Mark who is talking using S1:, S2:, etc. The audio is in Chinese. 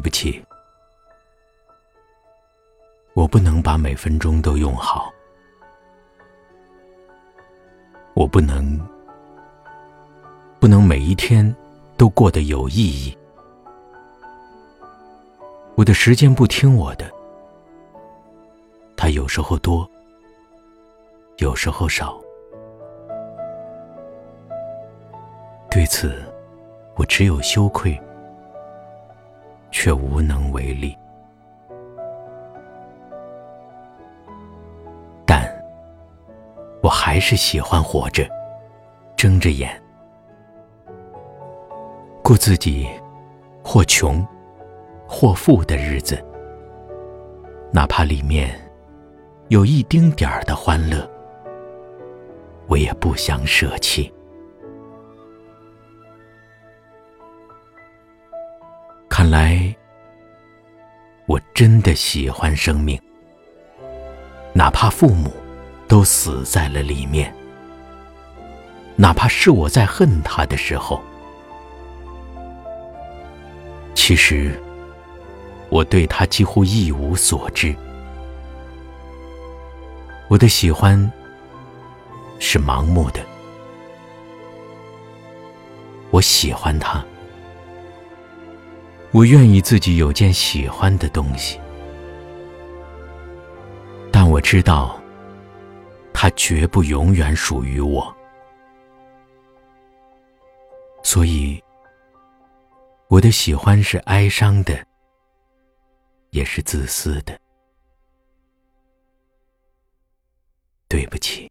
S1: 对不起，我不能把每分钟都用好，我不能，不能每一天都过得有意义。我的时间不听我的，它有时候多，有时候少。对此，我只有羞愧，却无能为力。但，我还是喜欢活着，睁着眼，过自己或穷或富的日子，哪怕里面有一丁点儿的欢乐，我也不想舍弃。看来，我真的喜欢生命，哪怕父母都死在了里面，哪怕是我在恨他的时候。其实，我对他几乎一无所知。我的喜欢是盲目的，我喜欢他。我愿意自己有件喜欢的东西，但我知道，它绝不永远属于我，所以，我的喜欢是哀伤的，也是自私的。对不起。